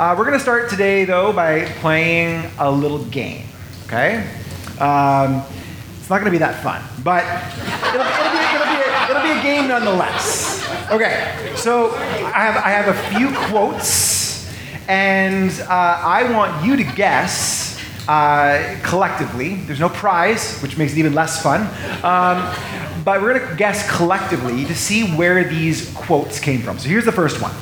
Uh, we're going to start today, though, by playing a little game, okay? Um, it's not going to be that fun, but it'll, it'll, be, it'll, be a, it'll be a game nonetheless. Okay, so I have, I have a few quotes, and uh, I want you to guess uh, collectively. There's no prize, which makes it even less fun. Um, but we're going to guess collectively to see where these quotes came from. So here's the first one.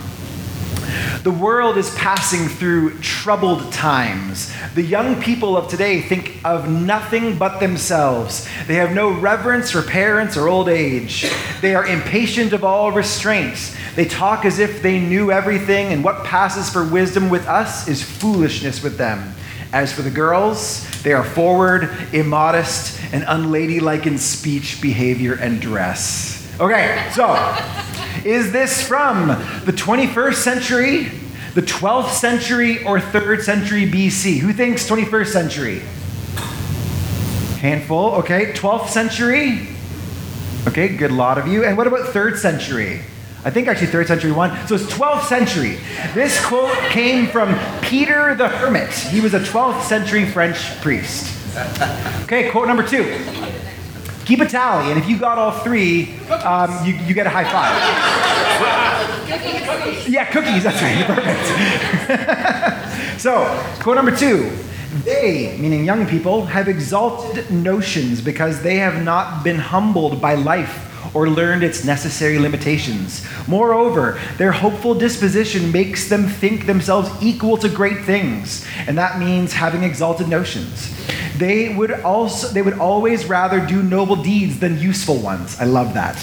The world is passing through troubled times. The young people of today think of nothing but themselves. They have no reverence for parents or old age. They are impatient of all restraints. They talk as if they knew everything, and what passes for wisdom with us is foolishness with them. As for the girls, they are forward, immodest, and unladylike in speech, behavior, and dress. Okay, so is this from the 21st century, the 12th century, or 3rd century BC? Who thinks 21st century? Handful, okay. 12th century? Okay, good lot of you. And what about 3rd century? I think actually 3rd century one. So it's 12th century. This quote came from Peter the Hermit. He was a 12th century French priest. Okay, quote number two. Keep a tally, and if you got all three, um, you, you get a high five. yeah, cookies, that's right, perfect. so, quote number two. They, meaning young people, have exalted notions because they have not been humbled by life or learned its necessary limitations. Moreover, their hopeful disposition makes them think themselves equal to great things, and that means having exalted notions. They would also they would always rather do noble deeds than useful ones. I love that.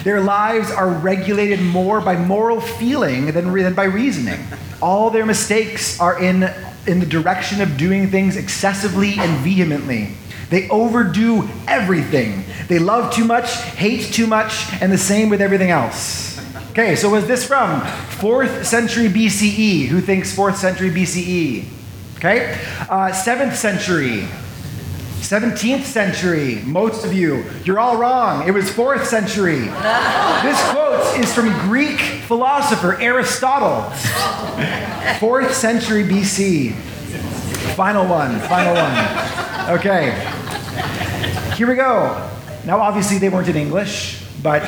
their lives are regulated more by moral feeling than, than by reasoning. All their mistakes are in, in the direction of doing things excessively and vehemently. They overdo everything. They love too much, hate too much, and the same with everything else. Okay, so was this from 4th century BCE? Who thinks 4th century BCE? Okay? Uh, 7th century. 17th century. Most of you, you're all wrong. It was 4th century. this quote is from Greek philosopher Aristotle. 4th century BC. Final one, final one. Okay. Here we go. Now, obviously, they weren't in English, but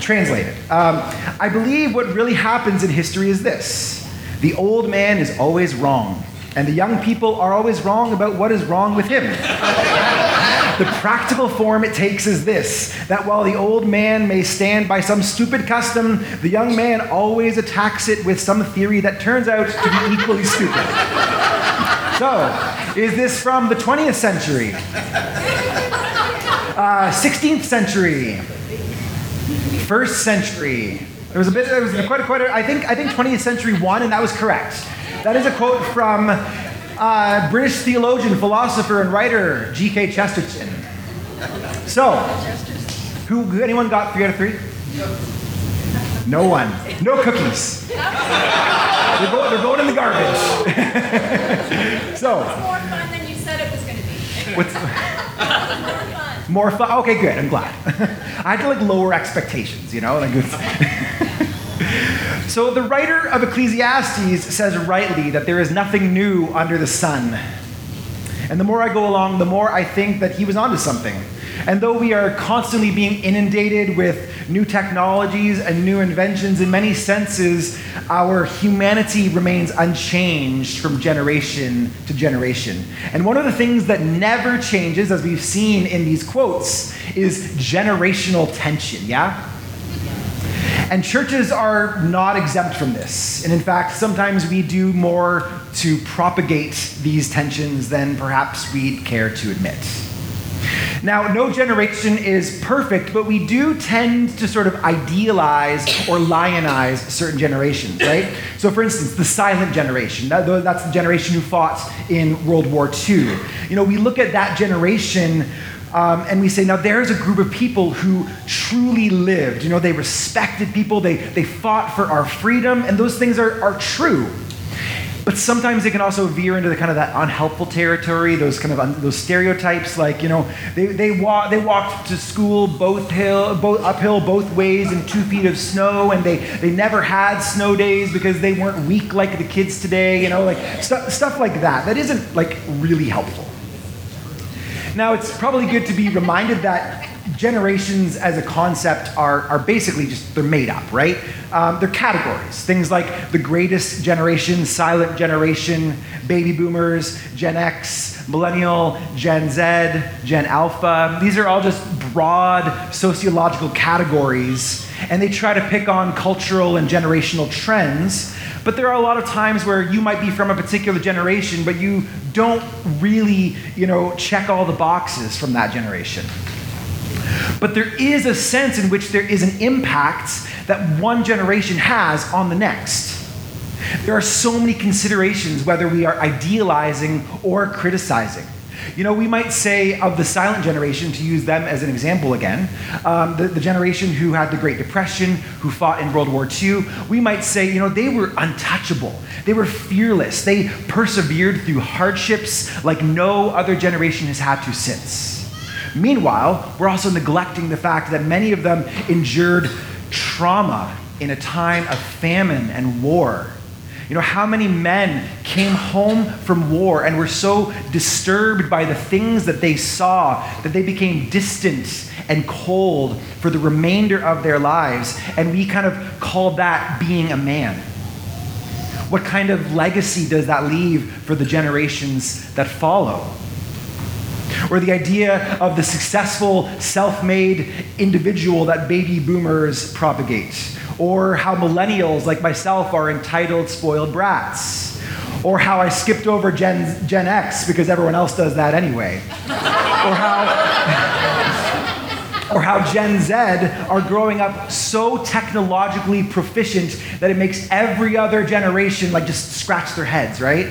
translate it. Um, I believe what really happens in history is this the old man is always wrong and the young people are always wrong about what is wrong with him. the practical form it takes is this that while the old man may stand by some stupid custom, the young man always attacks it with some theory that turns out to be equally stupid. So, is this from the 20th century? Uh, 16th century? First century? There was a bit, there was quite a, quite a, I think, I think 20th century one, and that was correct. That is a quote from uh, British theologian, philosopher, and writer G.K. Chesterton. So, who, anyone got three out of three? No one. No cookies. They're, go, they're going in the garbage. so. It's more fun than you said it was going to be. What's, more fun. More fun. Okay, good. I'm glad. I had to like lower expectations, you know. Like so the writer of Ecclesiastes says rightly that there is nothing new under the sun. And the more I go along, the more I think that he was onto something. And though we are constantly being inundated with new technologies and new inventions, in many senses, our humanity remains unchanged from generation to generation. And one of the things that never changes, as we've seen in these quotes, is generational tension, yeah? And churches are not exempt from this. And in fact, sometimes we do more to propagate these tensions than perhaps we'd care to admit. Now, no generation is perfect, but we do tend to sort of idealize or lionize certain generations, right? So, for instance, the silent generation, that's the generation who fought in World War II. You know, we look at that generation um, and we say, now there's a group of people who truly lived. You know, they respected people, they, they fought for our freedom, and those things are, are true. but sometimes they can also veer into the kind of that unhelpful territory, those kind of un, those stereotypes, like you know, they, they walk they walked to school both hill both uphill both ways in two feet of snow, and they they never had snow days because they weren't weak like the kids today, you know, like stu- stuff like that. That isn't like really helpful. Now it's probably good to be reminded that generations as a concept are, are basically just they're made up right? Um, they're categories. Things like the greatest generation silent generation baby boomers gen x millennial gen z gen alpha. These are all just broad sociological categories and they try to pick on cultural and generational trends. But there are a lot of times where you might be from a particular generation but you don't really you know check all the boxes from that generation but there is a sense in which there is an impact that one generation has on the next. There are so many considerations whether we are idealizing or criticizing. You know, we might say of the silent generation, to use them as an example again, um, the, the, generation who had the Great Depression, who fought in World War II, we might say, you know, they were untouchable. They were fearless. They persevered through hardships like no other generation has had to since. Meanwhile, we're also neglecting the fact that many of them endured trauma in a time of famine and war. You know, how many men came home from war and were so disturbed by the things that they saw that they became distant and cold for the remainder of their lives? And we kind of call that being a man. What kind of legacy does that leave for the generations that follow? Or the idea of the successful, self made individual that baby boomers propagate, or how millennials like myself are entitled, spoiled brats, or how I skipped over Gen, Gen X because everyone else does that anyway, or how. or how Gen Z are growing up so technologically proficient that it makes every other generation like just scratch their heads, right?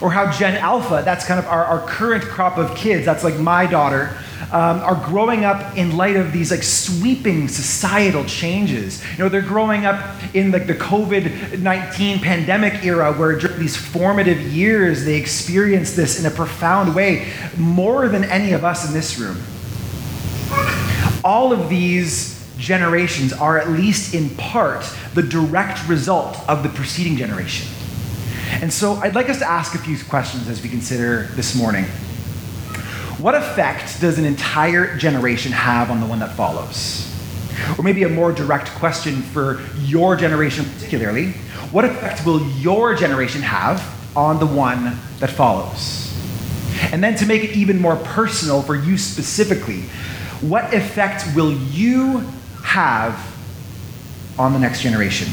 Or how Gen Alpha, that's kind of our, our current crop of kids, that's like my daughter, um, are growing up in light of these like sweeping societal changes. You know, they're growing up in like the COVID 19 pandemic era where during these formative years they experience this in a profound way, more than any of us in this room. All of these generations are, at least in part, the direct result of the preceding generation. And so I'd like us to ask a few questions as we consider this morning. What effect does an entire generation have on the one that follows? Or maybe a more direct question for your generation particularly what effect will your generation have on the one that follows? And then to make it even more personal for you specifically, what effect will you have on the next generation?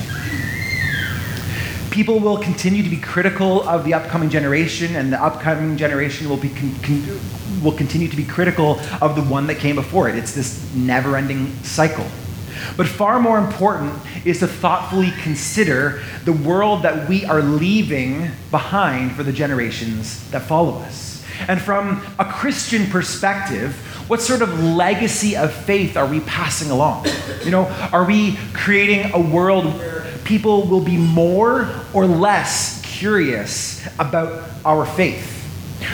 People will continue to be critical of the upcoming generation, and the upcoming generation will, be con- con- will continue to be critical of the one that came before it. It's this never ending cycle. But far more important is to thoughtfully consider the world that we are leaving behind for the generations that follow us. And from a Christian perspective, what sort of legacy of faith are we passing along? You know, are we creating a world where people will be more or less curious about our faith?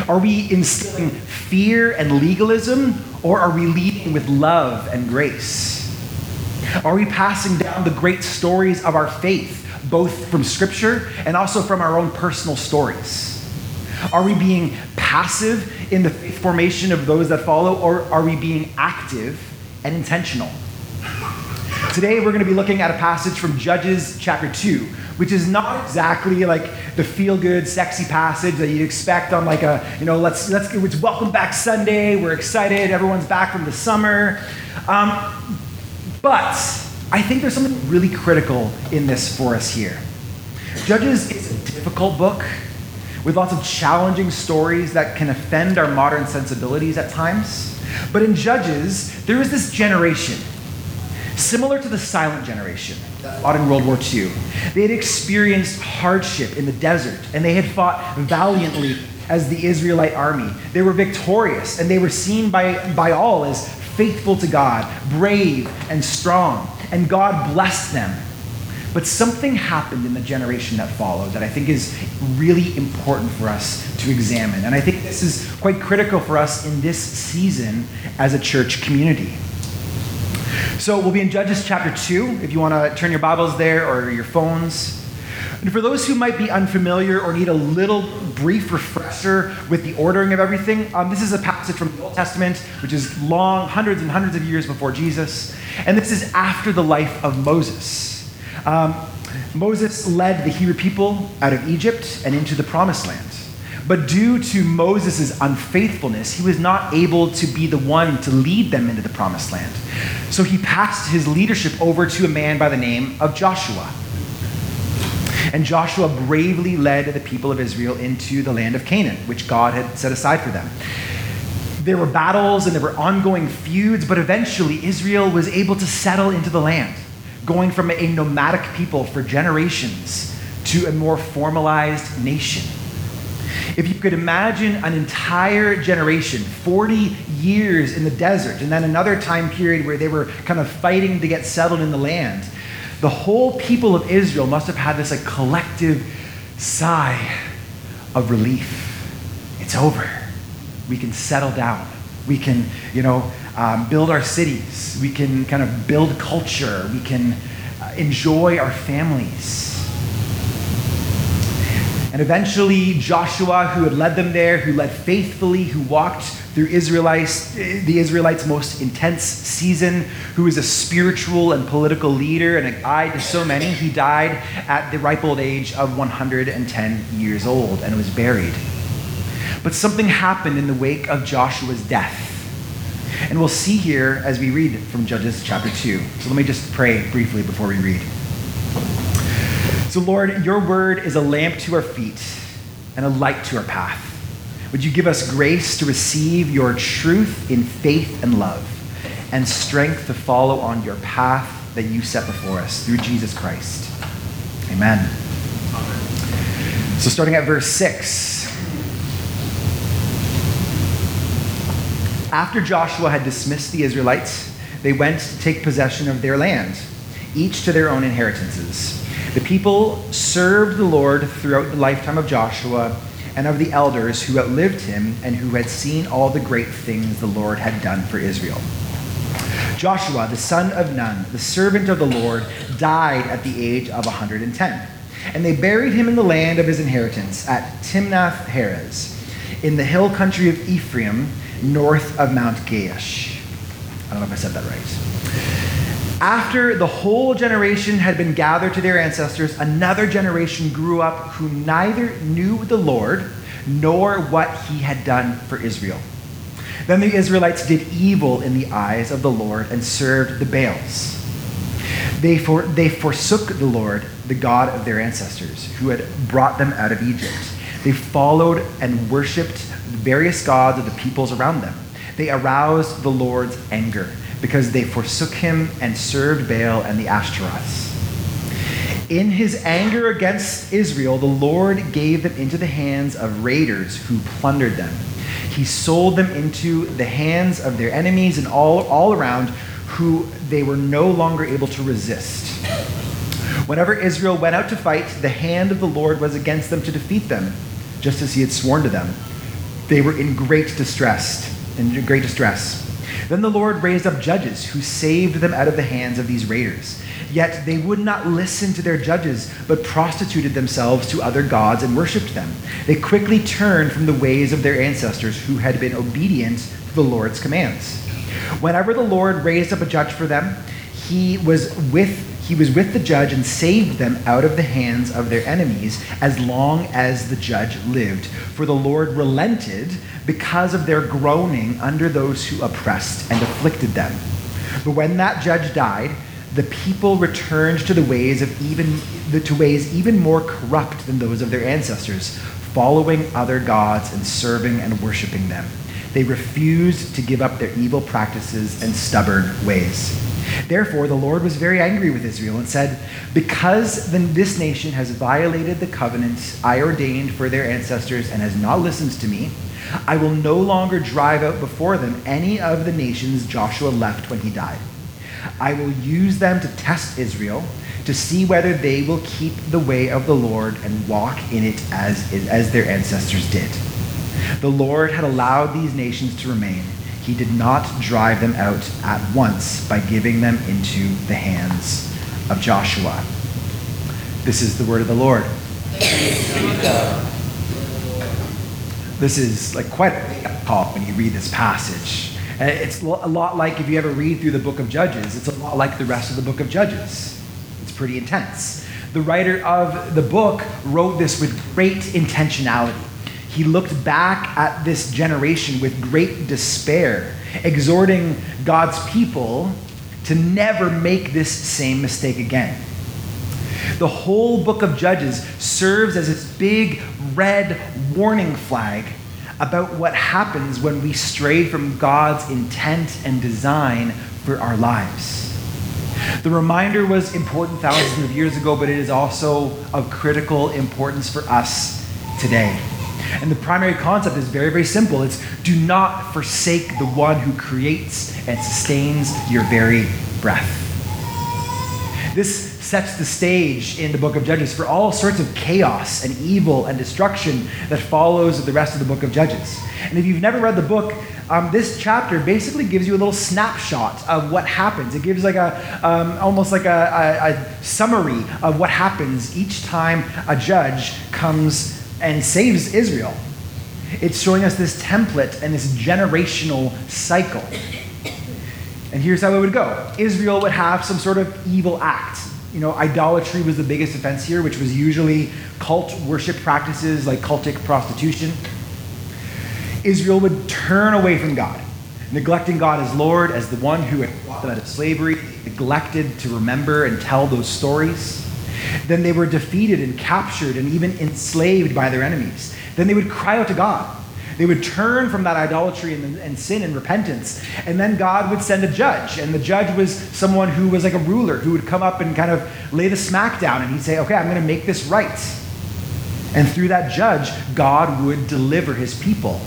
Are we instilling fear and legalism, or are we leading with love and grace? Are we passing down the great stories of our faith, both from Scripture and also from our own personal stories? Are we being passive in the faith formation of those that follow, or are we being active and intentional? Today we're going to be looking at a passage from Judges chapter 2, which is not exactly like the feel good, sexy passage that you'd expect on like a, you know, let's, let's, it's welcome back Sunday, we're excited, everyone's back from the summer. Um, but I think there's something really critical in this for us here. Judges is a difficult book with lots of challenging stories that can offend our modern sensibilities at times. But in Judges, there is this generation Similar to the silent generation fought in World War II, they had experienced hardship in the desert and they had fought valiantly as the Israelite army. They were victorious and they were seen by, by all as faithful to God, brave and strong, and God blessed them. But something happened in the generation that followed that I think is really important for us to examine. And I think this is quite critical for us in this season as a church community. So we'll be in Judges chapter 2, if you want to turn your Bibles there or your phones. And for those who might be unfamiliar or need a little brief refresher with the ordering of everything, um, this is a passage from the Old Testament, which is long, hundreds and hundreds of years before Jesus. And this is after the life of Moses. Um, Moses led the Hebrew people out of Egypt and into the promised land. But due to Moses' unfaithfulness, he was not able to be the one to lead them into the promised land. So he passed his leadership over to a man by the name of Joshua. And Joshua bravely led the people of Israel into the land of Canaan, which God had set aside for them. There were battles and there were ongoing feuds, but eventually Israel was able to settle into the land, going from a nomadic people for generations to a more formalized nation. If you could imagine an entire generation, 40 years in the desert, and then another time period where they were kind of fighting to get settled in the land, the whole people of Israel must have had this like collective sigh of relief. It's over. We can settle down. We can, you know, um, build our cities. We can kind of build culture. We can uh, enjoy our families. And eventually, Joshua, who had led them there, who led faithfully, who walked through Israelites, the Israelites' most intense season, who was a spiritual and political leader and a guide to so many, he died at the ripe old age of 110 years old and was buried. But something happened in the wake of Joshua's death. And we'll see here as we read from Judges chapter 2. So let me just pray briefly before we read. So, Lord, your word is a lamp to our feet and a light to our path. Would you give us grace to receive your truth in faith and love, and strength to follow on your path that you set before us through Jesus Christ? Amen. So, starting at verse 6. After Joshua had dismissed the Israelites, they went to take possession of their land, each to their own inheritances. The people served the Lord throughout the lifetime of Joshua and of the elders who outlived him and who had seen all the great things the Lord had done for Israel. Joshua, the son of Nun, the servant of the Lord, died at the age of 110. And they buried him in the land of his inheritance at Timnath Heres, in the hill country of Ephraim, north of Mount Gaash. I don't know if I said that right. After the whole generation had been gathered to their ancestors, another generation grew up who neither knew the Lord nor what he had done for Israel. Then the Israelites did evil in the eyes of the Lord and served the Baals. They, for, they forsook the Lord, the God of their ancestors, who had brought them out of Egypt. They followed and worshipped various gods of the peoples around them. They aroused the Lord's anger because they forsook him and served Baal and the Ashtoreths. In his anger against Israel, the Lord gave them into the hands of raiders who plundered them. He sold them into the hands of their enemies and all, all around who they were no longer able to resist. Whenever Israel went out to fight, the hand of the Lord was against them to defeat them, just as he had sworn to them. They were in great distress, in great distress. Then the Lord raised up judges who saved them out of the hands of these raiders. Yet they would not listen to their judges, but prostituted themselves to other gods and worshipped them. They quickly turned from the ways of their ancestors who had been obedient to the Lord's commands. Whenever the Lord raised up a judge for them, he was with he was with the judge and saved them out of the hands of their enemies as long as the judge lived. For the Lord relented because of their groaning under those who oppressed and afflicted them. But when that judge died, the people returned to the ways of even to ways even more corrupt than those of their ancestors, following other gods and serving and worshiping them. They refused to give up their evil practices and stubborn ways. Therefore, the Lord was very angry with Israel and said, Because this nation has violated the covenant I ordained for their ancestors and has not listened to me, I will no longer drive out before them any of the nations Joshua left when he died. I will use them to test Israel, to see whether they will keep the way of the Lord and walk in it as, as their ancestors did. The Lord had allowed these nations to remain. He did not drive them out at once by giving them into the hands of Joshua. This is the word of the Lord. This is like quite a pop when you read this passage. Uh, it's a lot like if you ever read through the book of Judges, it's a lot like the rest of the book of Judges. It's pretty intense. The writer of the book wrote this with great intentionality. He looked back at this generation with great despair, exhorting God's people to never make this same mistake again. The whole book of Judges serves as its big red warning flag about what happens when we stray from God's intent and design for our lives. The reminder was important thousands of years ago, but it is also of critical importance for us today. And the primary concept is very, very simple it's do not forsake the one who creates and sustains your very breath. This sets the stage in the book of Judges for all sorts of chaos and evil and destruction that follows the rest of the book of Judges. And if you've never read the book, um, this chapter basically gives you a little snapshot of what happens. It gives like a um, almost like a, a, a summary of what happens each time a judge comes and saves Israel. It's showing us this template and this generational cycle. And here's how it would go Israel would have some sort of evil act. You know, idolatry was the biggest offense here, which was usually cult worship practices like cultic prostitution. Israel would turn away from God, neglecting God as Lord, as the one who had brought them out of slavery, neglected to remember and tell those stories. Then they were defeated and captured and even enslaved by their enemies. Then they would cry out to God. They would turn from that idolatry and, and, sin and repentance. And then God would send a judge. And the judge was someone who was like a ruler who would come up and kind of lay the smack down. And he'd say, okay, I'm going to make this right. And through that judge, God would deliver his people.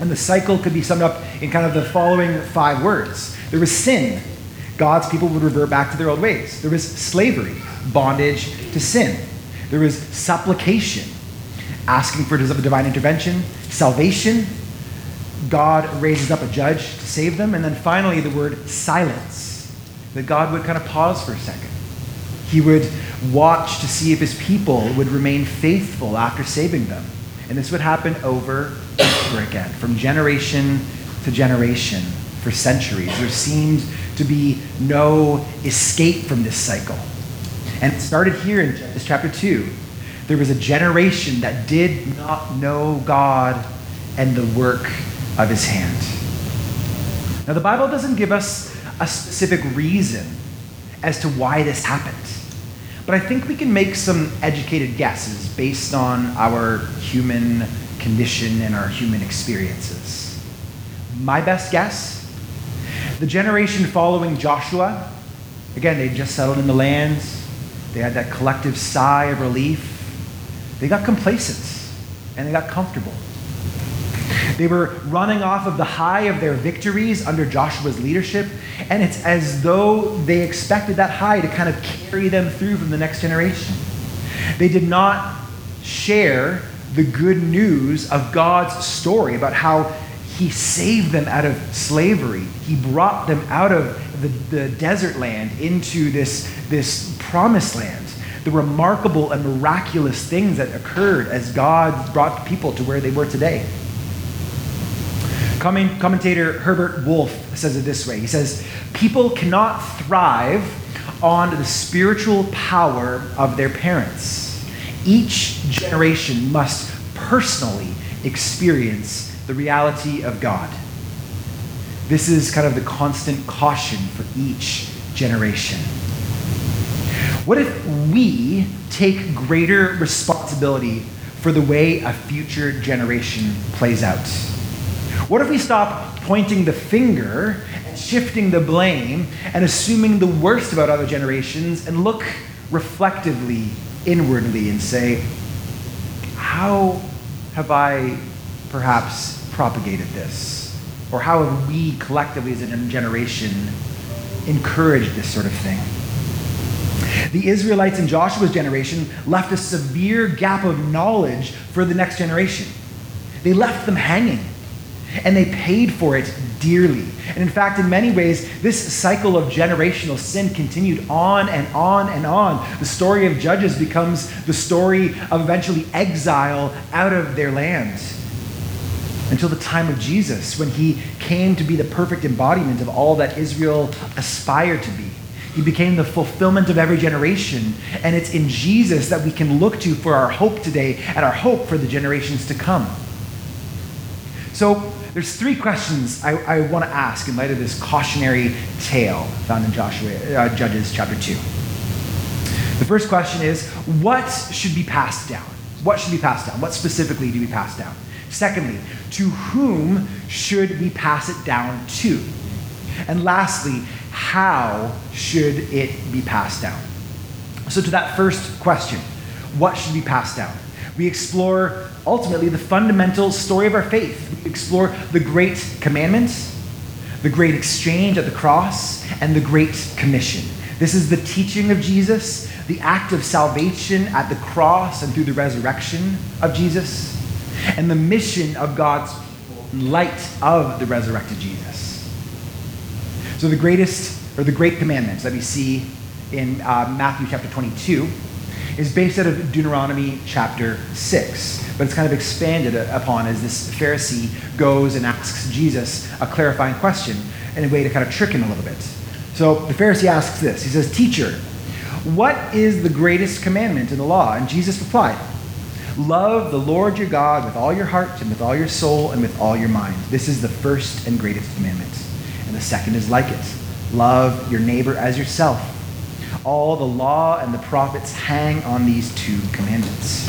And the cycle could be summed up in kind of the following five words there was sin. God's people would revert back to their old ways. There was slavery, bondage to sin. There was supplication, asking for divine intervention salvation, God raises up a judge to save them, and then finally the word silence, that God would kind of pause for a second. He would watch to see if his people would remain faithful after saving them. And this would happen over and over again, from generation to generation, for centuries. There seemed to be no escape from this cycle. And it started here in Genesis chapter 2 there was a generation that did not know God and the work of his hand. Now, the Bible doesn't give us a specific reason as to why this happened. But I think we can make some educated guesses based on our human condition and our human experiences. My best guess the generation following Joshua, again, they just settled in the lands, they had that collective sigh of relief. They got complacent and they got comfortable. They were running off of the high of their victories under Joshua's leadership, and it's as though they expected that high to kind of carry them through from the next generation. They did not share the good news of God's story about how He saved them out of slavery. He brought them out of the, the desert land into this, this promised land the remarkable and miraculous things that occurred as God brought people to where they were today. Commentator Herbert Wolf says it this way He says, People cannot thrive on the spiritual power of their parents. Each generation must personally experience the reality of God. This is kind of the constant caution for each generation. What if we take greater responsibility for the way a future generation plays out? What if we stop pointing the finger and shifting the blame and assuming the worst about other generations and look reflectively inwardly and say, how have I perhaps propagated this? Or how have we collectively as a generation encouraged this sort of thing? The Israelites in Joshua's generation left a severe gap of knowledge for the next generation. They left them hanging, and they paid for it dearly. And in fact, in many ways, this cycle of generational sin continued on and on and on. The story of Judges becomes the story of eventually exile out of their lands until the time of Jesus, when he came to be the perfect embodiment of all that Israel aspired to be. He became the fulfillment of every generation. And it's in Jesus that we can look to for our hope today and our hope for the generations to come. So, there's three questions I, I want to ask in light of this cautionary tale found in Joshua, uh, Judges chapter 2. The first question is what should be passed down? What should be passed down? What specifically do we pass down? Secondly, to whom should we pass it down to? And lastly, how should it be passed down? So, to that first question, what should be passed down? We explore ultimately the fundamental story of our faith. We explore the great commandments, the great exchange at the cross, and the great commission. This is the teaching of Jesus, the act of salvation at the cross and through the resurrection of Jesus and the mission of God's in light of the resurrected Jesus. So, the greatest, or the great commandments that we see in uh, Matthew chapter 22 is based out of Deuteronomy chapter 6, but it's kind of expanded upon as this Pharisee goes and asks Jesus a clarifying question in a way to kind of trick him a little bit. So, the Pharisee asks this He says, Teacher, what is the greatest commandment in the law? And Jesus replied, Love the Lord your God with all your heart and with all your soul and with all your mind. This is the first and greatest commandment. And the second is like it love your neighbor as yourself. All the law and the prophets hang on these two commandments.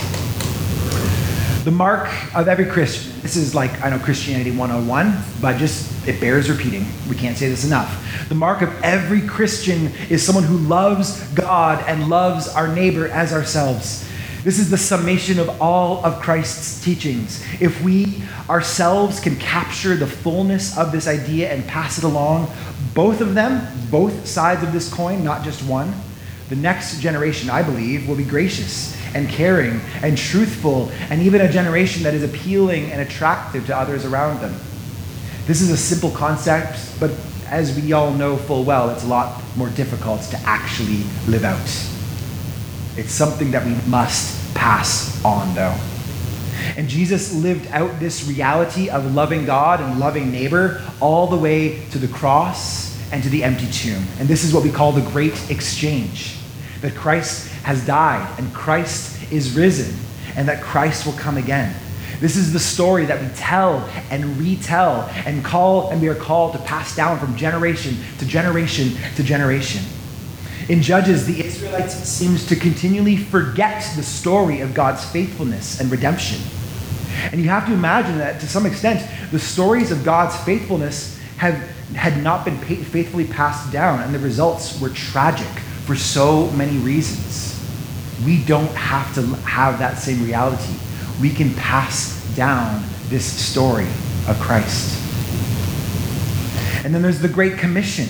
The mark of every Christian, this is like, I know Christianity 101, but just it bears repeating. We can't say this enough. The mark of every Christian is someone who loves God and loves our neighbor as ourselves. This is the summation of all of Christ's teachings. If we ourselves can capture the fullness of this idea and pass it along, both of them, both sides of this coin, not just one, the next generation, I believe, will be gracious and caring and truthful, and even a generation that is appealing and attractive to others around them. This is a simple concept, but as we all know full well, it's a lot more difficult to actually live out. It's something that we must pass on, though. And Jesus lived out this reality of loving God and loving neighbor all the way to the cross and to the empty tomb. And this is what we call the great exchange that Christ has died and Christ is risen and that Christ will come again. This is the story that we tell and retell and call and we are called to pass down from generation to generation to generation. In Judges, the Israelites seems to continually forget the story of God's faithfulness and redemption. And you have to imagine that to some extent, the stories of God's faithfulness have had not been faithfully passed down, and the results were tragic for so many reasons. We don't have to have that same reality. We can pass down this story of Christ. And then there's the Great Commission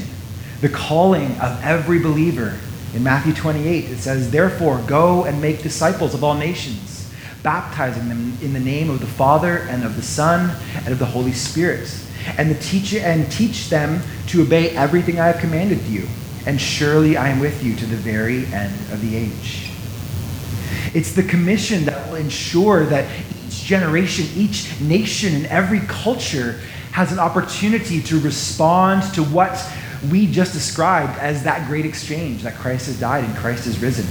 the calling of every believer. In Matthew 28, it says, Therefore, go and make disciples of all nations, baptizing them in the name of the Father and of the Son and of the Holy Spirit, and, the and teach them to obey everything I have commanded you. And surely I am with you to the very end of the age. It's the commission that will ensure that each generation, each nation, and every culture has an opportunity to respond to what we just described as that great exchange that Christ has died and Christ has risen.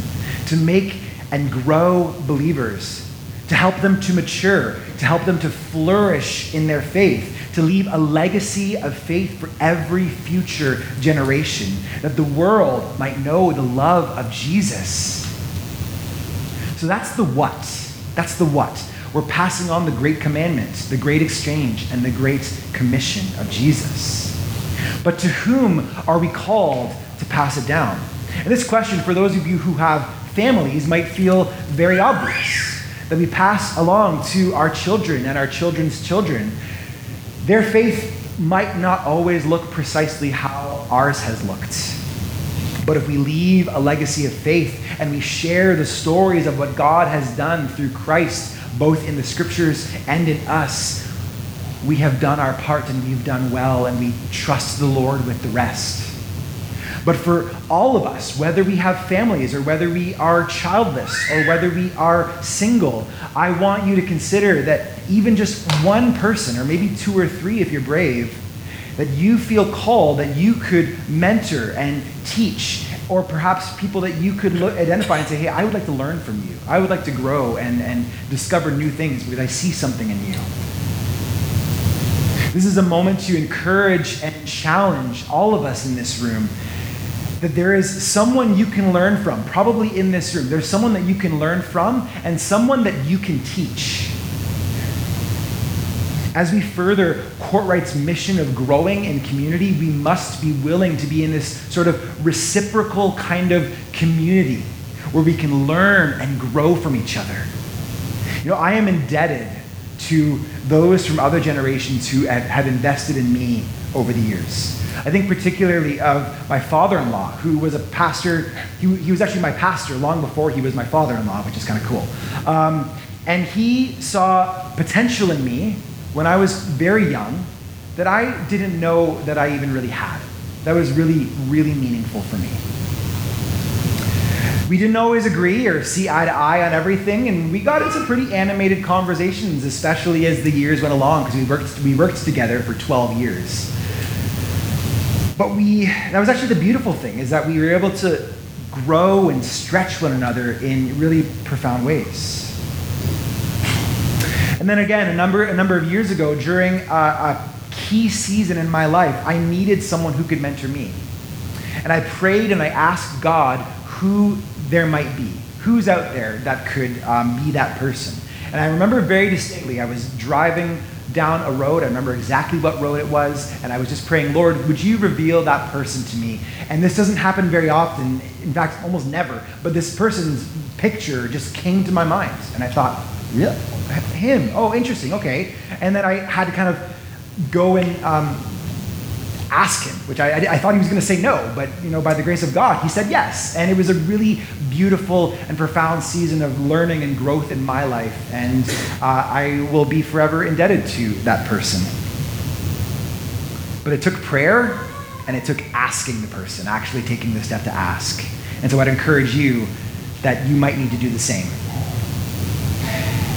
To make and grow believers, to help them to mature, to help them to flourish in their faith, to leave a legacy of faith for every future generation, that the world might know the love of Jesus. So that's the what. That's the what. We're passing on the great commandment, the great exchange, and the great commission of Jesus. But to whom are we called to pass it down? And this question, for those of you who have families, might feel very obvious that we pass along to our children and our children's children. Their faith might not always look precisely how ours has looked. But if we leave a legacy of faith and we share the stories of what God has done through Christ, both in the scriptures and in us, we have done our part and we've done well, and we trust the Lord with the rest. But for all of us, whether we have families or whether we are childless or whether we are single, I want you to consider that even just one person, or maybe two or three if you're brave, that you feel called that you could mentor and teach, or perhaps people that you could look, identify and say, hey, I would like to learn from you. I would like to grow and, and discover new things because I see something in you. This is a moment to encourage and challenge all of us in this room that there is someone you can learn from, probably in this room. There's someone that you can learn from and someone that you can teach. As we further Kortright's mission of growing in community, we must be willing to be in this sort of reciprocal kind of community where we can learn and grow from each other. You know, I am indebted to those from other generations who have, invested in me over the years. I think particularly of my father in law, who was a pastor. He, he, was actually my pastor long before he was my father in law, which is kind of cool. Um, and he saw potential in me when I was very young that I didn't know that I even really had. That was really, really meaningful for me. We didn't always agree or see eye to eye on everything, and we got into pretty animated conversations, especially as the years went along, because we worked, we worked together for 12 years. But we, that was actually the beautiful thing, is that we were able to grow and stretch one another in really profound ways. And then again, a number, a number of years ago, during a, a key season in my life, I needed someone who could mentor me. And I prayed and I asked God who there might be, who's out there that could um, be that person. And I remember very distinctly, I was driving down a road. I remember exactly what road it was, and I was just praying, Lord, would you reveal that person to me? And this doesn't happen very often, in fact, almost never, but this person's picture just came to my mind. And I thought, yeah, him. Oh, interesting. Okay. And then I had to kind of go and um, ask him, which I, I, thought he was going to say no, but you know, by the grace of God, he said yes. And it was a really beautiful and profound season of learning and growth in my life, and uh, I will be forever indebted to that person. But it took prayer and it took asking the person, actually taking the step to ask. And so I'd encourage you that you might need to do the same.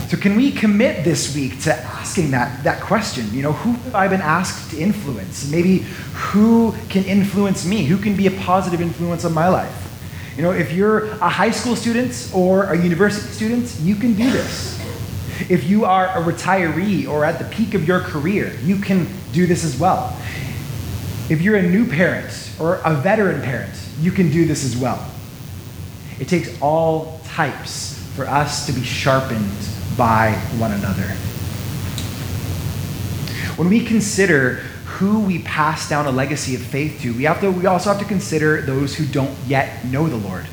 So, can we commit this week to asking that, that question? You know, who have I been asked to influence? Maybe who can influence me? Who can be a positive influence on my life? You know, if you're a high school student or a university student, you can do this. If you are a retiree or at the peak of your career, you can do this as well. If you're a new parent or a veteran parent, you can do this as well. It takes all types for us to be sharpened by one another. When we consider who we pass down a legacy of faith to, we, have to, we also have to consider those who don't yet know the Lord,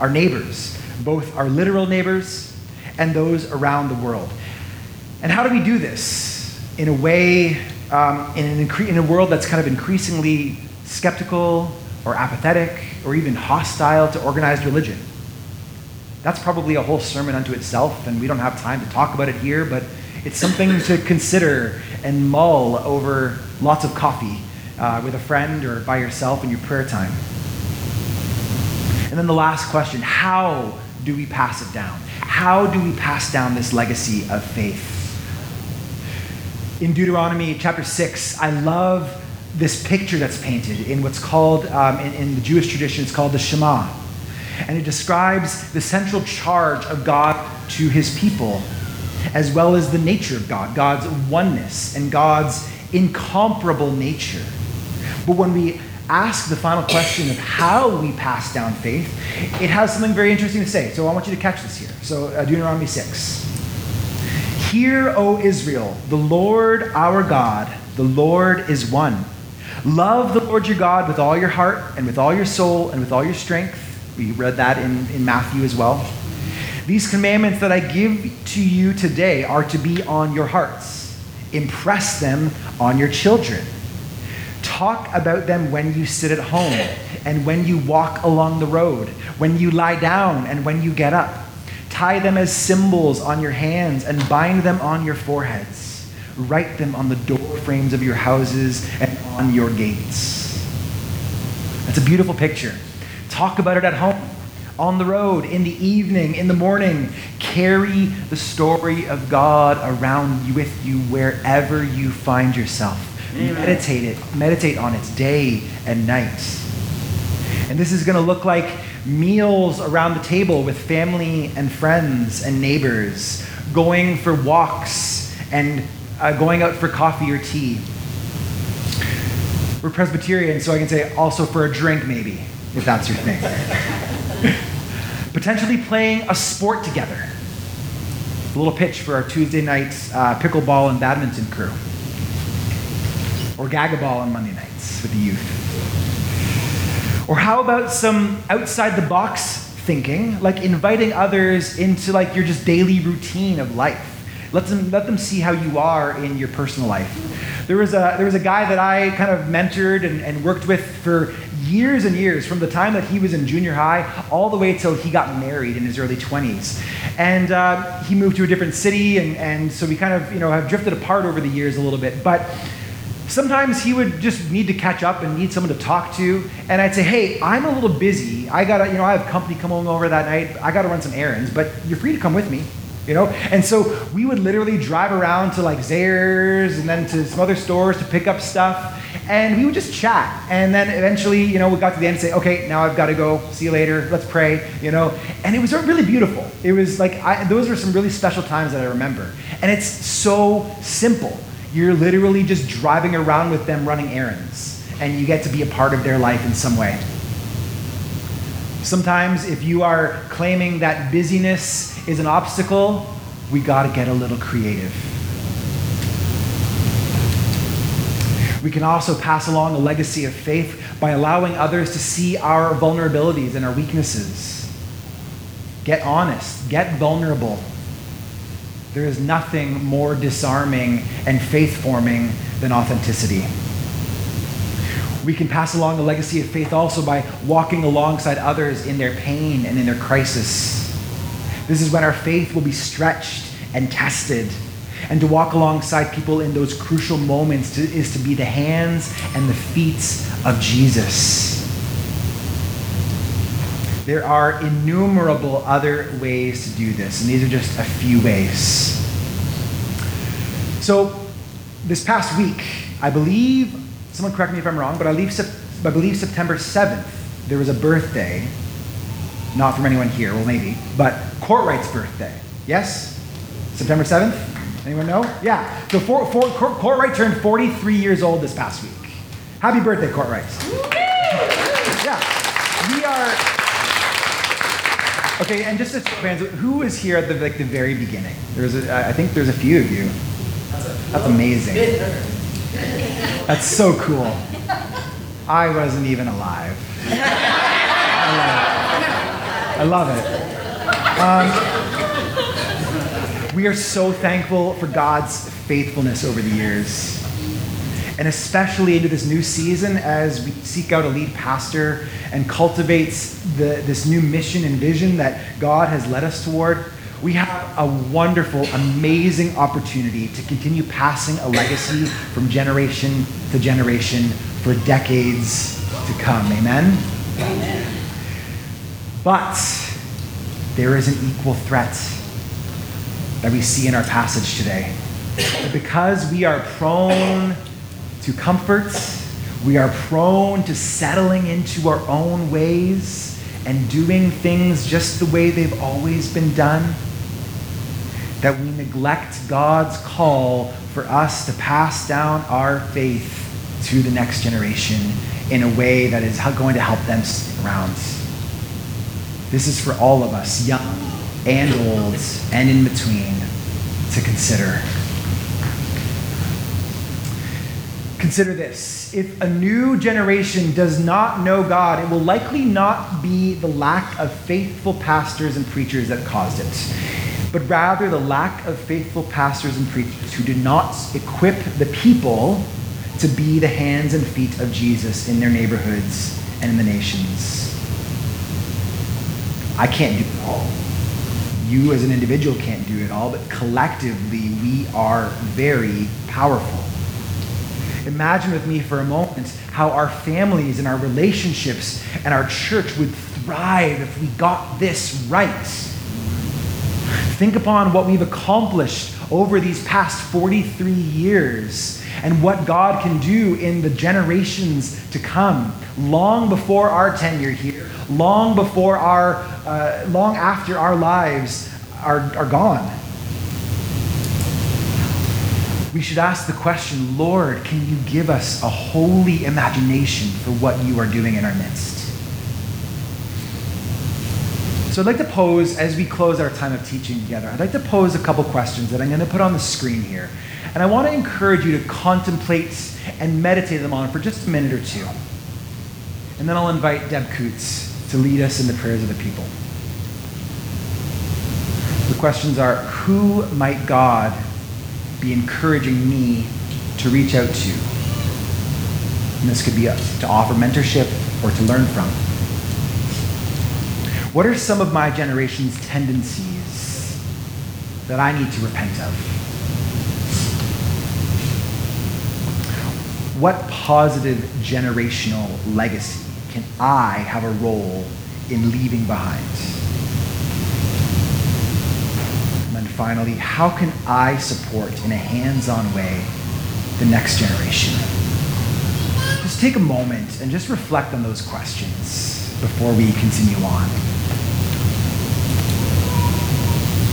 our neighbors, both our literal neighbors and those around the world. And how do we do this? In a way, um, in, an incre- in a world that's kind of increasingly skeptical or apathetic or even hostile to organized religion. That's probably a whole sermon unto itself, and we don't have time to talk about it here, but it's something to consider and mull over lots of coffee uh, with a friend or by yourself in your prayer time. And then the last question how do we pass it down? How do we pass down this legacy of faith? In Deuteronomy chapter 6, I love this picture that's painted in what's called, um, in, in the Jewish tradition, it's called the Shema and it describes the central charge of God to his people, as well as the nature of God, God's oneness, and God's incomparable nature. But when we ask the final question of how we pass down faith, it has something very interesting to say. So I want you to catch this here. So, uh, Deuteronomy 6. Hear, O Israel, the Lord our God, the Lord is one. Love the Lord your God with all your heart, and with all your soul, and with all your strength we read that in, in Matthew as well. These commandments that I give to you today are to be on your hearts. Impress them on your children. Talk about them when you sit at home and when you walk along the road, when you lie down and when you get up. Tie them as symbols on your hands and bind them on your foreheads. Write them on the door frames of your houses and on your gates. That's a beautiful picture. Talk about it at home, on the road, in the evening, in the morning. Carry the story of God around with you wherever you find yourself. Amen. Meditate it, meditate on it day and night. And this is going to look like meals around the table with family and friends and neighbors, going for walks and uh, going out for coffee or tea. We're Presbyterian, so I can say also for a drink, maybe, if that's your thing. Potentially playing a sport together. A little pitch for our Tuesday night uh, pickleball and badminton crew. Or gagaball on Monday nights with the youth. Or how about some outside the box thinking, like inviting others into like your just daily routine of life? Let them, let them see how you are in your personal life. There was a, there was a guy that I kind of mentored and, and worked with for years and years, from the time that he was in junior high all the way till he got married in his early 20s. And uh, he moved to a different city, and, and so we kind of you know, have drifted apart over the years a little bit. But sometimes he would just need to catch up and need someone to talk to and i'd say hey i'm a little busy i gotta you know i have company coming over that night i gotta run some errands but you're free to come with me you know? And so we would literally drive around to like Zehrs and then to some other stores to pick up stuff and we would just chat. And then eventually you know we got to the end and say okay now i've got to go. See you later. Let's pray you know? And it was really beautiful. It was like I, those were some really special times that i remember. And it's so simple. You're literally just driving around with them running errands, and you get to be a part of their life in some way. Sometimes, if you are claiming that busyness is an obstacle, we got to get a little creative. We can also pass along a legacy of faith by allowing others to see our vulnerabilities and our weaknesses. Get honest, get vulnerable, there is nothing more disarming and faith forming than authenticity. We can pass along the legacy of faith also by walking alongside others in their pain and in their crisis. This is when our faith will be stretched and tested. And to walk alongside people in those crucial moments to, is to be the hands and the feet of Jesus. There are innumerable other ways to do this, and these are just a few ways. So, this past week, I believe, someone correct me if I'm wrong, but I believe, I believe September 7th, there was a birthday, not from anyone here, well, maybe, but Kortright's birthday. Yes? September 7th? Anyone know? Yeah. So, for, for, turned 43 years old this past week. Happy birthday, Kortright. Yeah. We are Okay, and just as fans, who was here at the like the very beginning? There's a, I think there's a few of you. That's amazing. That's so cool. I wasn't even alive. I love it. I love it. Um, we are so thankful for God's faithfulness over the years and especially into this new season as we seek out a lead pastor and cultivates the, this new mission and vision that God has led us toward, we have a wonderful, amazing opportunity to continue passing a legacy from generation to generation for decades to come. Amen? Amen. But there is an equal threat that we see in our passage today. Because we are prone to comforts. We are prone to settling into our own ways and doing things just the way they've always been done. That we neglect God's call for us to pass down our faith to the next generation in a way that is going to help them stick around. This is for all of us, young and old and in between, to consider. Consider this. If a new generation does not know God, it will likely not be the lack of faithful pastors and preachers that caused it, but rather the lack of faithful pastors and preachers who did not equip the people to be the hands and feet of Jesus in their neighborhoods and in the nations. I can't do it all. You as an individual can't do it all, but collectively we are very powerful. Imagine with me for a moment how our families and our relationships and our church would thrive if we got this right. Think upon what we've accomplished over these past 43 years and what God can do in the generations to come, long before our tenure here, long before our, uh, long after our lives are, are gone. We should ask the question Lord, can you give us a holy imagination for what you are doing in our midst? So I'd like to pose, as we close our time of teaching together, I'd like to pose a couple questions that I'm going to put on the screen here. And I want to encourage you to contemplate and meditate them on for just a minute or two. And then I'll invite Deb Coots to lead us in the prayers of the people. The questions are Who might God be encouraging me to reach out to? And this could be to offer mentorship or to learn from. What are some of my generation's tendencies that I need to repent of? What positive generational legacy can I have a role in leaving behind? And then finally, how can I support in a hands on way the next generation? Just take a moment and just reflect on those questions before we continue on.